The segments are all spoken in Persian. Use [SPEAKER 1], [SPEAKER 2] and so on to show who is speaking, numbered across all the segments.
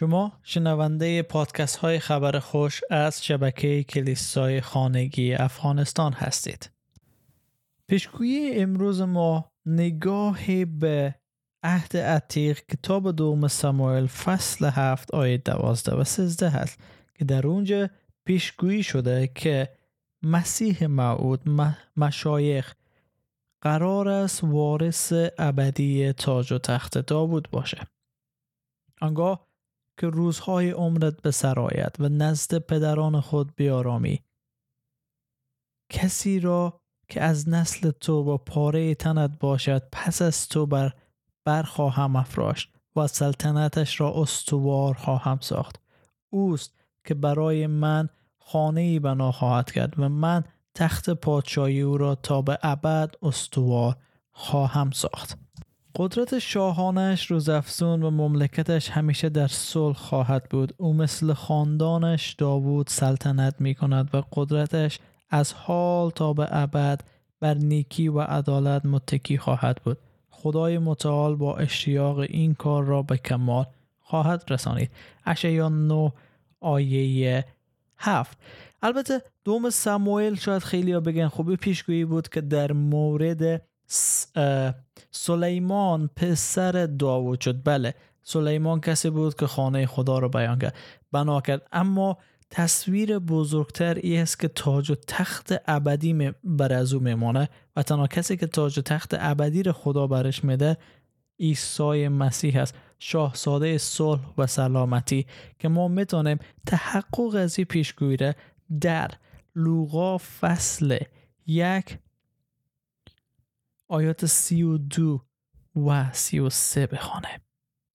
[SPEAKER 1] شما شنونده پادکست های خبر خوش از شبکه کلیسای خانگی افغانستان هستید. پیشگویی امروز ما نگاه به عهد عتیق کتاب دوم ساموئل فصل هفت آیه دوازده و سزده هست که در اونجا پیشگویی شده که مسیح معود مشایخ قرار است وارث ابدی تاج و تخت داوود باشه. آنگاه که روزهای عمرت به سرایت و نزد پدران خود بیارامی. کسی را که از نسل تو با پاره تنت باشد پس از تو بر برخواهم افراشت و سلطنتش را استوار خواهم ساخت. اوست که برای من خانه ای بنا خواهد کرد و من تخت پادشاهی او را تا به ابد استوار خواهم ساخت. قدرت شاهانش روزافزون و مملکتش همیشه در صلح خواهد بود. او مثل خاندانش داوود سلطنت می کند و قدرتش از حال تا به ابد بر نیکی و عدالت متکی خواهد بود. خدای متعال با اشتیاق این کار را به کمال خواهد رسانید. اشعیا 9 آیه هفت. البته دوم ساموئل شاید خیلی ها بگن خوبی پیشگویی بود که در مورد سلیمان پسر داوود شد. بله سلیمان کسی بود که خانه خدا رو بیان کرد. بنا کرد. اما تصویر بزرگتر ای است که تاج و تخت ابدی بر از او میمانه و تنها کسی که تاج و تخت ابدی رو خدا برش میده عیسی مسیح است. شاهزاده صلح و سلامتی که ما می‌تونیم تحقق از این پیشگویی در لوقا فصل یک آیات سی و دو و سی و سه بخوانه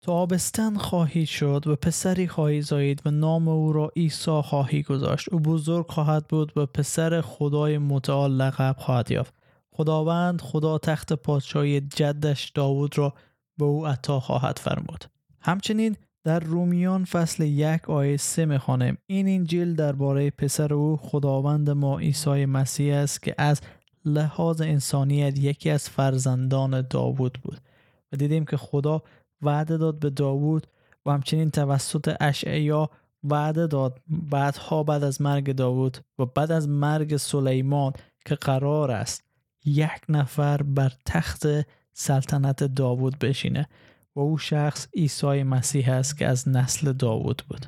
[SPEAKER 1] تو آبستن خواهی شد و پسری خواهی زایید و نام او را عیسی خواهی گذاشت. او بزرگ خواهد بود و پسر خدای متعال لقب خواهد یافت. خداوند خدا تخت پادشاهی جدش داوود را به او عطا خواهد فرمود. همچنین در رومیان فصل یک آیه سه می‌خوانیم. این انجیل درباره پسر او خداوند ما عیسی مسیح است که از لحاظ انسانیت یکی از فرزندان داوود بود. و دیدیم که خدا وعده داد به داوود و همچنین توسط اشعیا وعده داد. بعدها بعد از مرگ داوود و بعد از مرگ سلیمان که قرار است یک نفر بر تخت سلطنت داوود بشینه و او شخص عیسی مسیح است که از نسل داوود بود.